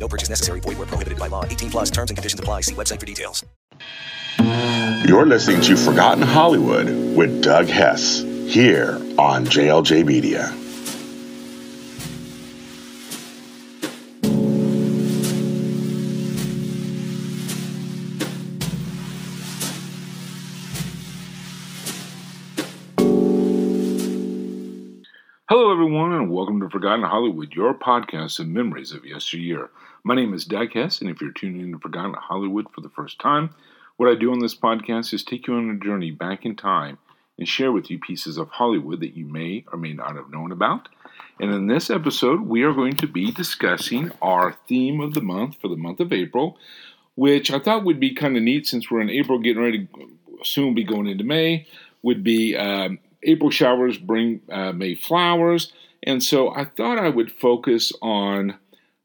No purchase necessary. Void where prohibited by law. 18 plus terms and conditions apply. See website for details. You're listening to Forgotten Hollywood with Doug Hess here on JLJ Media. Forgotten Hollywood, your podcast of memories of yesteryear. My name is Doug Hess, and if you're tuning in to Forgotten Hollywood for the first time, what I do on this podcast is take you on a journey back in time and share with you pieces of Hollywood that you may or may not have known about. And in this episode, we are going to be discussing our theme of the month for the month of April, which I thought would be kind of neat since we're in April, getting ready to soon be going into May, would be. Um, April showers bring uh, May flowers. And so I thought I would focus on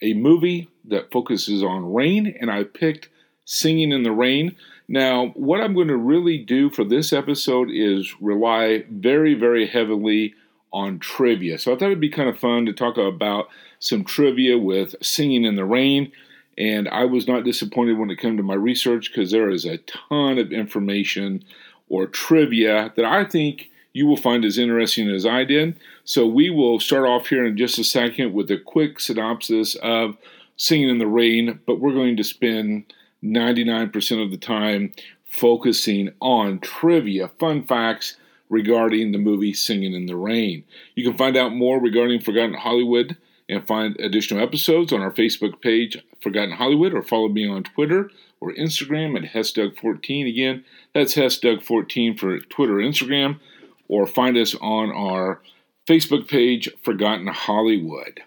a movie that focuses on rain, and I picked Singing in the Rain. Now, what I'm going to really do for this episode is rely very, very heavily on trivia. So I thought it'd be kind of fun to talk about some trivia with Singing in the Rain. And I was not disappointed when it came to my research because there is a ton of information or trivia that I think you will find as interesting as I did. So we will start off here in just a second with a quick synopsis of Singing in the Rain, but we're going to spend 99% of the time focusing on trivia, fun facts regarding the movie Singing in the Rain. You can find out more regarding Forgotten Hollywood and find additional episodes on our Facebook page, Forgotten Hollywood, or follow me on Twitter or Instagram at HessDoug14. Again, that's HessDoug14 for Twitter and Instagram or find us on our Facebook page, Forgotten Hollywood.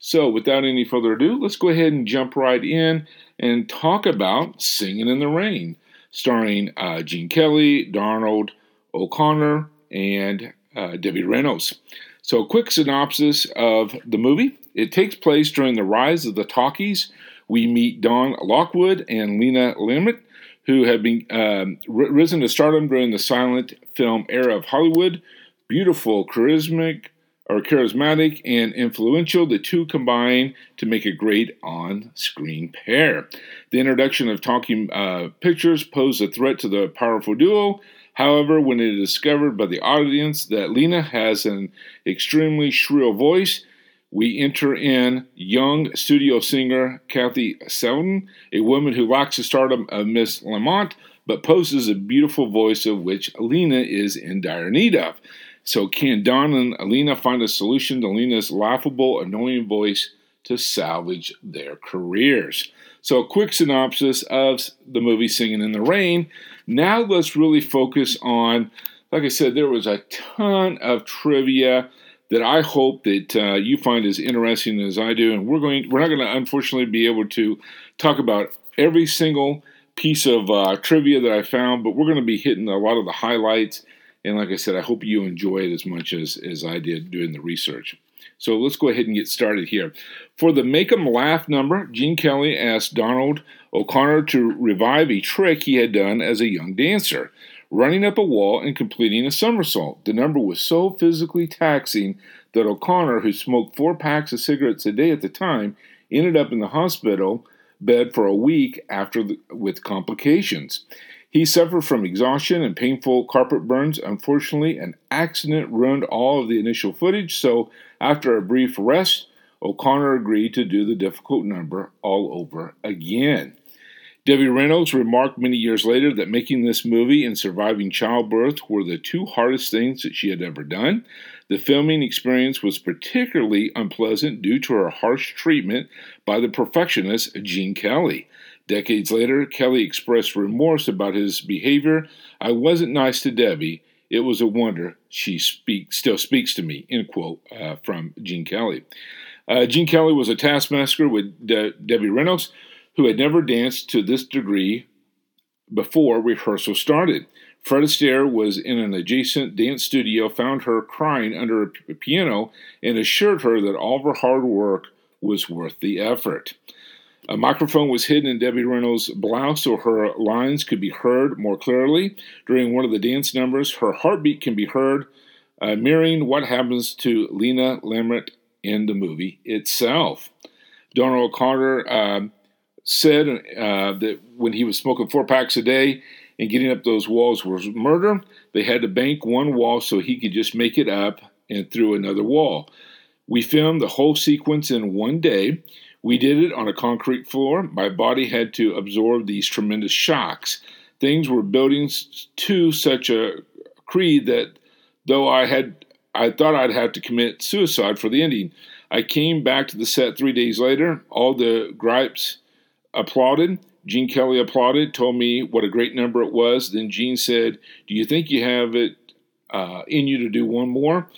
So, without any further ado, let's go ahead and jump right in and talk about Singing in the Rain, starring uh, Gene Kelly, Donald O'Connor, and uh, Debbie Reynolds. So, a quick synopsis of the movie. It takes place during the rise of the talkies. We meet Don Lockwood and Lina Limerick, who have been um, risen to stardom during the silent film era of Hollywood. Beautiful, charismatic, or charismatic and influential, the two combine to make a great on-screen pair. The introduction of talking uh, pictures posed a threat to the powerful duo. However, when it is discovered by the audience that Lina has an extremely shrill voice, we enter in young studio singer Kathy Selden, a woman who lacks the stardom of Miss Lamont, but possesses a beautiful voice of which Alina is in dire need of. So, can Don and Alina find a solution to Alina's laughable, annoying voice to salvage their careers? So, a quick synopsis of the movie Singing in the Rain. Now, let's really focus on, like I said, there was a ton of trivia that I hope that uh, you find as interesting as I do. And we're going, we're not going to unfortunately be able to talk about every single piece of uh, trivia that I found, but we're going to be hitting a lot of the highlights. And like I said, I hope you enjoy it as much as, as I did doing the research. So let's go ahead and get started here. For the Make 'em Laugh number, Gene Kelly asked Donald O'Connor to revive a trick he had done as a young dancer running up a wall and completing a somersault. The number was so physically taxing that O'Connor, who smoked four packs of cigarettes a day at the time, ended up in the hospital bed for a week after the, with complications. He suffered from exhaustion and painful carpet burns. Unfortunately, an accident ruined all of the initial footage, so after a brief rest, O'Connor agreed to do the difficult number all over again. Debbie Reynolds remarked many years later that making this movie and surviving childbirth were the two hardest things that she had ever done. The filming experience was particularly unpleasant due to her harsh treatment by the perfectionist Gene Kelly. Decades later, Kelly expressed remorse about his behavior. I wasn't nice to Debbie. It was a wonder she speak, still speaks to me, end quote, uh, from Gene Kelly. Uh, Gene Kelly was a taskmaster with De- Debbie Reynolds who had never danced to this degree before rehearsal started. Fred Astaire was in an adjacent dance studio, found her crying under a piano, and assured her that all of her hard work was worth the effort. A microphone was hidden in Debbie Reynolds' blouse so her lines could be heard more clearly. During one of the dance numbers, her heartbeat can be heard, uh, mirroring what happens to Lina Lamont in the movie itself. Donald O'Connor uh, said uh, that when he was smoking four packs a day and getting up those walls was murder, they had to bank one wall so he could just make it up and through another wall. We filmed the whole sequence in one day. We did it on a concrete floor. My body had to absorb these tremendous shocks. Things were building to such a creed that though I had I thought I'd have to commit suicide for the ending. I came back to the set three days later. All the gripes applauded. Gene Kelly applauded, told me what a great number it was. Then Gene said, Do you think you have it uh, in you to do one more?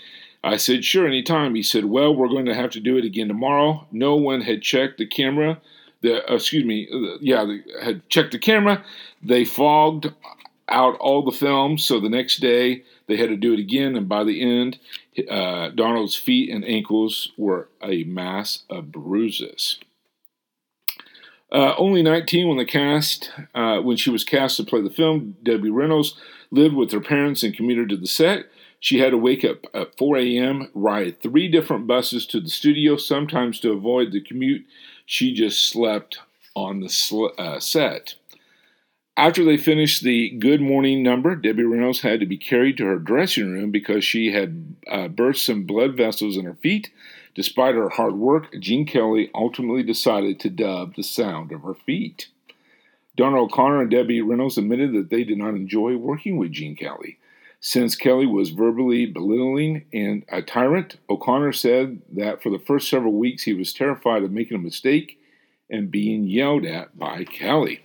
I said, sure, anytime. He said, well, we're going to have to do it again tomorrow. No one had checked the camera. The, uh, excuse me, uh, yeah, they had checked the camera. They fogged out all the films, so the next day they had to do it again, and by the end, uh, Donald's feet and ankles were a mass of bruises. Uh, only 19 when the cast, uh, when she was cast to play the film, Debbie Reynolds lived with her parents and commuted to the set. She had to wake up at 4 a.m., ride three different buses to the studio, sometimes to avoid the commute. She just slept on the sl- uh, set. After they finished the Good Morning number, Debbie Reynolds had to be carried to her dressing room because she had uh, burst some blood vessels in her feet. Despite her hard work, Gene Kelly ultimately decided to dub the sound of her feet. Donald O'Connor and Debbie Reynolds admitted that they did not enjoy working with Gene Kelly. Since Kelly was verbally belittling and a tyrant, O'Connor said that for the first several weeks he was terrified of making a mistake and being yelled at by Kelly.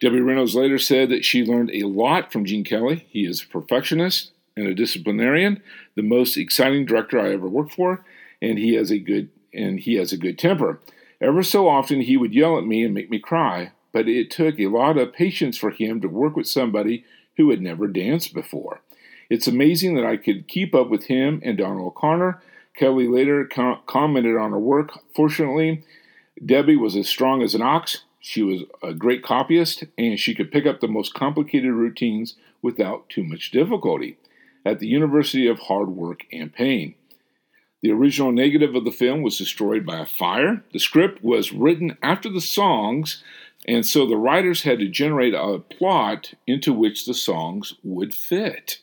Debbie Reynolds later said that she learned a lot from Gene Kelly. He is a perfectionist and a disciplinarian, the most exciting director I ever worked for, and he has a good and he has a good temper. Ever so often he would yell at me and make me cry, but it took a lot of patience for him to work with somebody who had never danced before. It's amazing that I could keep up with him and Donald O'Connor. Kelly later com- commented on her work. Fortunately, Debbie was as strong as an ox. She was a great copyist, and she could pick up the most complicated routines without too much difficulty. At the University of Hard Work and Pain. The original negative of the film was destroyed by a fire. The script was written after the songs and so the writers had to generate a plot into which the songs would fit.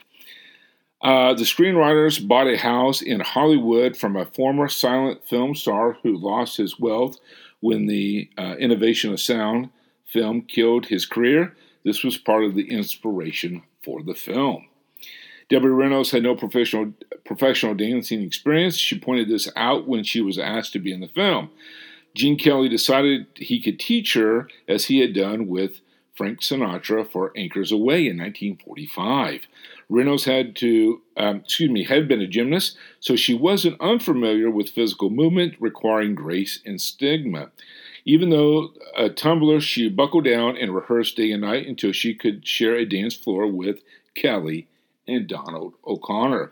Uh, the screenwriters bought a house in Hollywood from a former silent film star who lost his wealth when the uh, innovation of sound film killed his career. This was part of the inspiration for the film. Debbie Reynolds had no professional professional dancing experience. She pointed this out when she was asked to be in the film. Gene Kelly decided he could teach her as he had done with Frank Sinatra for Anchors Aweigh in 1945. Reynolds had to, um, excuse me, had been a gymnast, so she wasn't unfamiliar with physical movement requiring grace and stigma. Even though a tumbler, she buckled down and rehearsed day and night until she could share a dance floor with Kelly and Donald O'Connor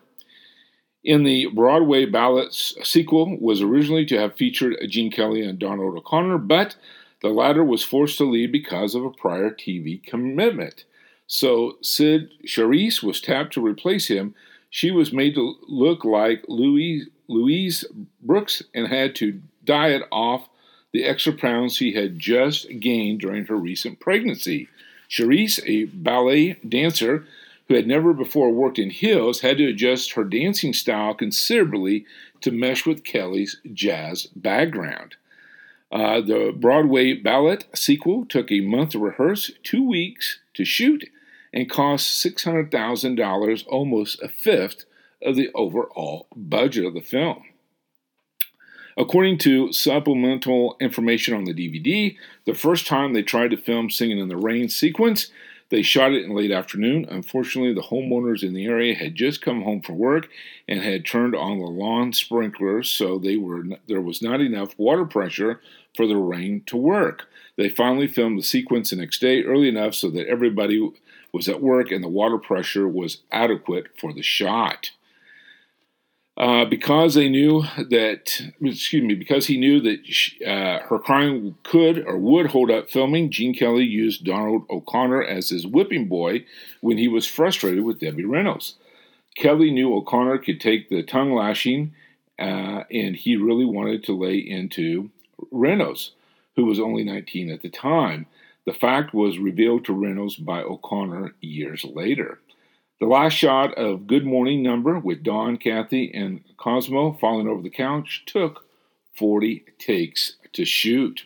in the Broadway Ballet sequel was originally to have featured Gene Kelly and Donald O'Connor, but the latter was forced to leave because of a prior TV commitment. So Cyd Charisse was tapped to replace him. She was made to look like Louise, Louise Brooks and had to diet off the extra pounds she had just gained during her recent pregnancy. Charisse, a ballet dancer, who had never before worked in heels, had to adjust her dancing style considerably to mesh with Kelly's jazz background. Uh, the Broadway ballet sequel took a month to rehearse, two weeks to shoot, and cost $600,000, almost a fifth of the overall budget of the film. According to supplemental information on the DVD, the first time they tried to film Singing in the Rain sequence, They shot it in late afternoon. Unfortunately, the homeowners in the area had just come home from work and had turned on the lawn sprinklers, so they were there was not enough water pressure for the rain to work. They finally filmed the sequence the next day early enough so that everybody was at work and the water pressure was adequate for the shot. Uh, because they knew that, excuse me, because he knew that she, uh, her crime could or would hold up filming, Gene Kelly used Donald O'Connor as his whipping boy when he was frustrated with Debbie Reynolds. Kelly knew O'Connor could take the tongue lashing, uh, and he really wanted to lay into Reynolds, who was only 19 at the time. The fact was revealed to Reynolds by O'Connor years later. The last shot of Good Morning Number with Don, Kathy, and Cosmo falling over the couch took 40 takes to shoot.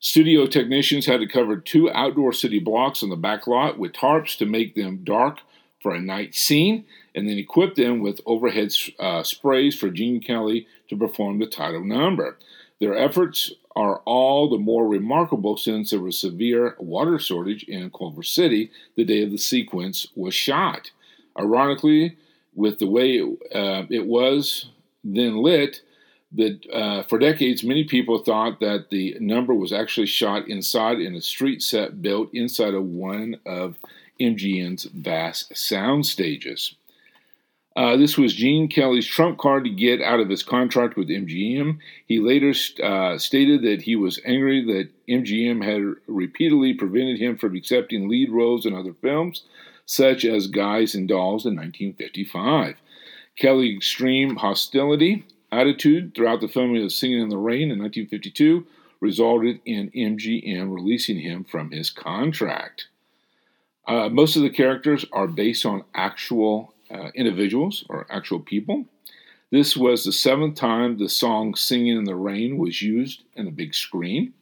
Studio technicians had to cover two outdoor city blocks on the back lot with tarps to make them dark for a night scene, and then equip them with overhead uh, sprays for Gene Kelly to perform the title number. Their efforts are all the more remarkable since there was severe water shortage in Culver City the day of the sequence was shot. Ironically, with the way it, uh, it was then lit, that uh, for decades many people thought that the number was actually shot inside in a street set built inside of one of MGM's vast sound stages. Uh, this was Gene Kelly's trump card to get out of his contract with MGM. He later uh, stated that he was angry that MGM had repeatedly prevented him from accepting lead roles in other films, such as Guys and Dolls in 1955. Kelly's extreme hostility attitude throughout the filming of Singing in the Rain in 1952 resulted in MGM releasing him from his contract. Uh, most of the characters are based on actual uh, individuals or actual people. This was the seventh time the song Singing in the Rain was used in a big screen.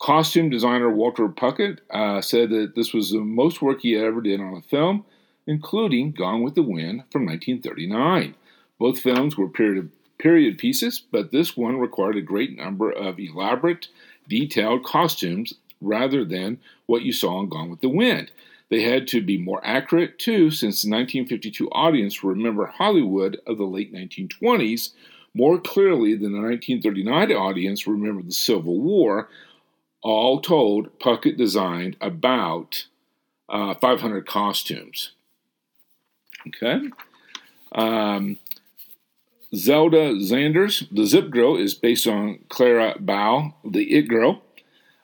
Costume designer Walter Plunkett uh, said that this was the most work he ever did on a film, including Gone with the Wind from 1939. Both films were period, period pieces, but this one required a great number of elaborate, detailed costumes rather than what you saw in Gone with the Wind. They had to be more accurate too, since the 1952 audience will remember Hollywood of the late 1920s more clearly than the 1939 audience remembered the Civil War. All told, Plunkett designed about uh, 500 costumes. Okay. Um, Zelda Zanders, the Zip Girl, is based on Clara Bow, the It Girl.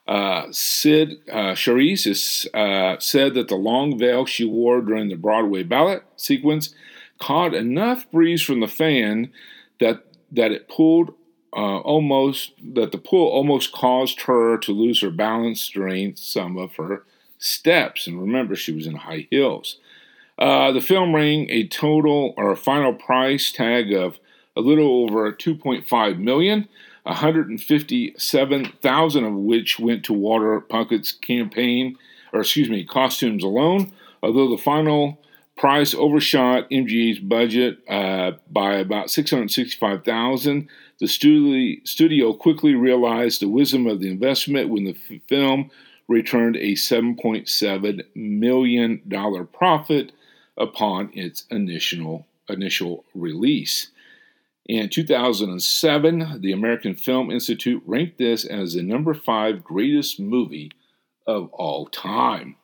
Uh, Cyd uh, Charisse has uh, said that the long veil she wore during the Broadway ballet sequence caught enough breeze from the fan that that it pulled uh, almost that the pull almost caused her to lose her balance during some of her steps. And remember, she was in high heels. Uh, the film rang a total or a final price tag of a little over 2.5 million. 157,000 of which went to Walter Plunkett's campaign, or excuse me, costumes alone. Although the final price overshot MGA's budget uh, by about 665,000, the studio, studio quickly realized the wisdom of the investment when the f- film returned a 7.7 million dollar profit upon its initial initial release. In 2007, the American Film Institute ranked this as the number five greatest movie of all time.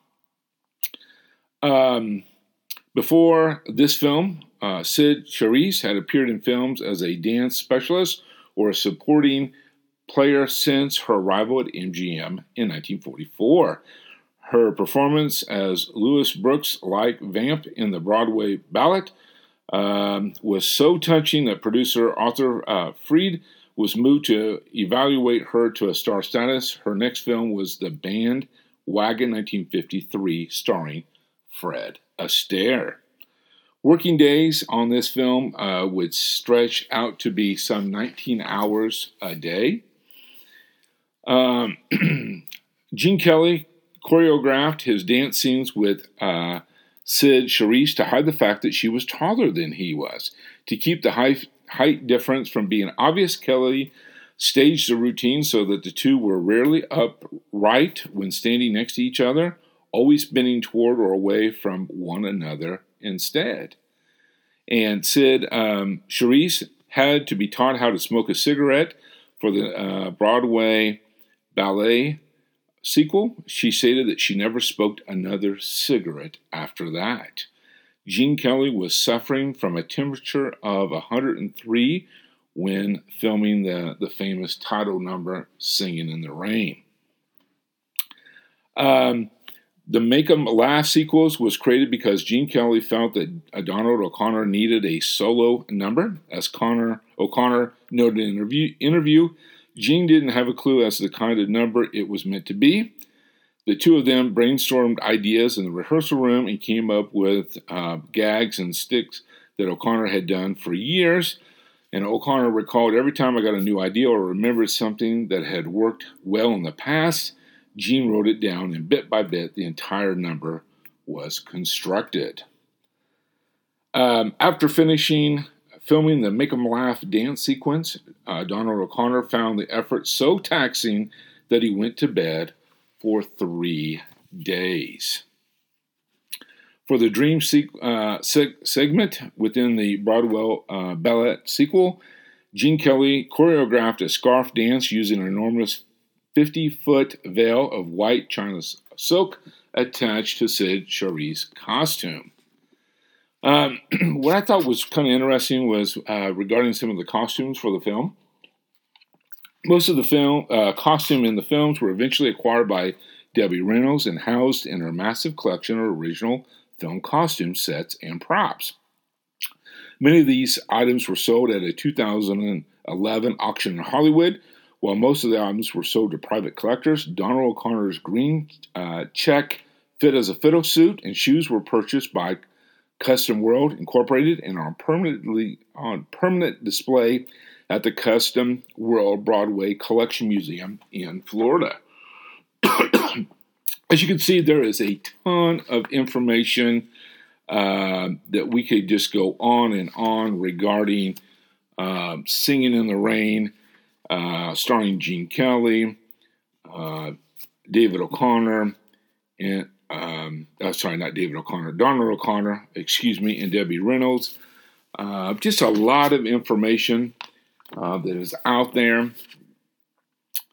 Um, before this film, uh, Cyd Charisse had appeared in films as a dance specialist or a supporting player since her arrival at MGM in 1944. Her performance as Louise Brooks like Vamp in the Broadway ballet um, was so touching that producer Arthur uh, Freed was moved to evaluate her to a star status. Her next film was The Band Wagon 1953, starring Fred Astaire. Working days on this film uh, would stretch out to be some 19 hours a day. Um, Gene Kelly choreographed his dance scenes with uh, Cyd Charisse to hide the fact that she was taller than he was. To keep the height, height difference from being obvious, Kelly staged the routine so that the two were rarely upright when standing next to each other always bending toward or away from one another instead. And Cyd um, Charisse had to be taught how to smoke a cigarette for the uh, Broadway ballet sequel. She stated that she never smoked another cigarette after that. Gene Kelly was suffering from a temperature of 103 when filming the, the famous title number, Singing in the Rain. Um, the Make 'em Laugh sequels was created because Gene Kelly felt that Donald O'Connor needed a solo number. As Connor O'Connor noted in an interview, interview, Gene didn't have a clue as to the kind of number it was meant to be. The two of them brainstormed ideas in the rehearsal room and came up with uh, gags and sticks that O'Connor had done for years. And O'Connor recalled every time I got a new idea or remembered something that had worked well in the past, Gene wrote it down, and bit by bit, the entire number was constructed. Um, after finishing filming the Make 'em Laugh dance sequence, uh, Donald O'Connor found the effort so taxing that he went to bed for three days. For the dream se- uh, seg- segment within the Broadwell uh, ballet sequel, Gene Kelly choreographed a scarf dance using an enormous 50 foot veil of white china silk attached to Cyd Charisse's costume. Um, what I thought was kind of interesting was uh, regarding some of the costumes for the film. Most of the film uh, costume in the films were eventually acquired by Debbie Reynolds and housed in her massive collection of original film costume sets and props. Many of these items were sold at a 2011 auction in Hollywood, while most of the items were sold to private collectors. Donald O'Connor's green uh, check fit as a fiddle suit and shoes were purchased by Costume World Incorporated and are permanently on permanent display at the Costume World Broadway Collection Museum in Florida. As you can see, there is a ton of information uh, that we could just go on and on regarding uh, Singing in the Rain, uh, starring Gene Kelly, uh, David O'Connor, and um, uh, sorry, not David O'Connor, Donald O'Connor, excuse me, and Debbie Reynolds. Uh, just a lot of information uh, that is out there.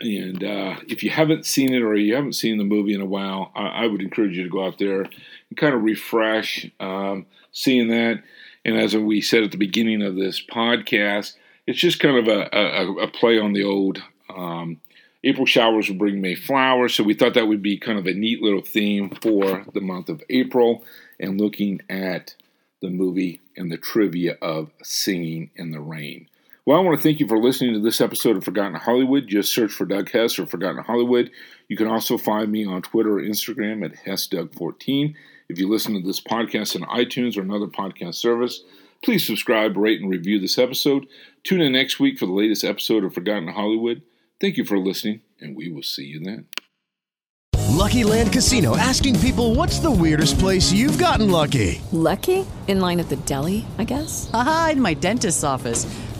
And uh, if you haven't seen it or you haven't seen the movie in a while, I, I would encourage you to go out there and kind of refresh um, seeing that. And as we said at the beginning of this podcast, it's just kind of a, a, a play on the old um, April showers will bring May flowers. So we thought that would be kind of a neat little theme for the month of April and looking at the movie and the trivia of Singing in the Rain. Well, I want to thank you for listening to this episode of Forgotten Hollywood. Just search for Doug Hess or Forgotten Hollywood. You can also find me on Twitter or Instagram at HessDoug14. If you listen to this podcast on iTunes or another podcast service, please subscribe, rate, and review this episode. Tune in next week for the latest episode of Forgotten Hollywood. Thank you for listening, and we will see you then. Lucky Land Casino asking people what's the weirdest place you've gotten lucky? Lucky? In line at the deli, I guess? Aha, in my dentist's office.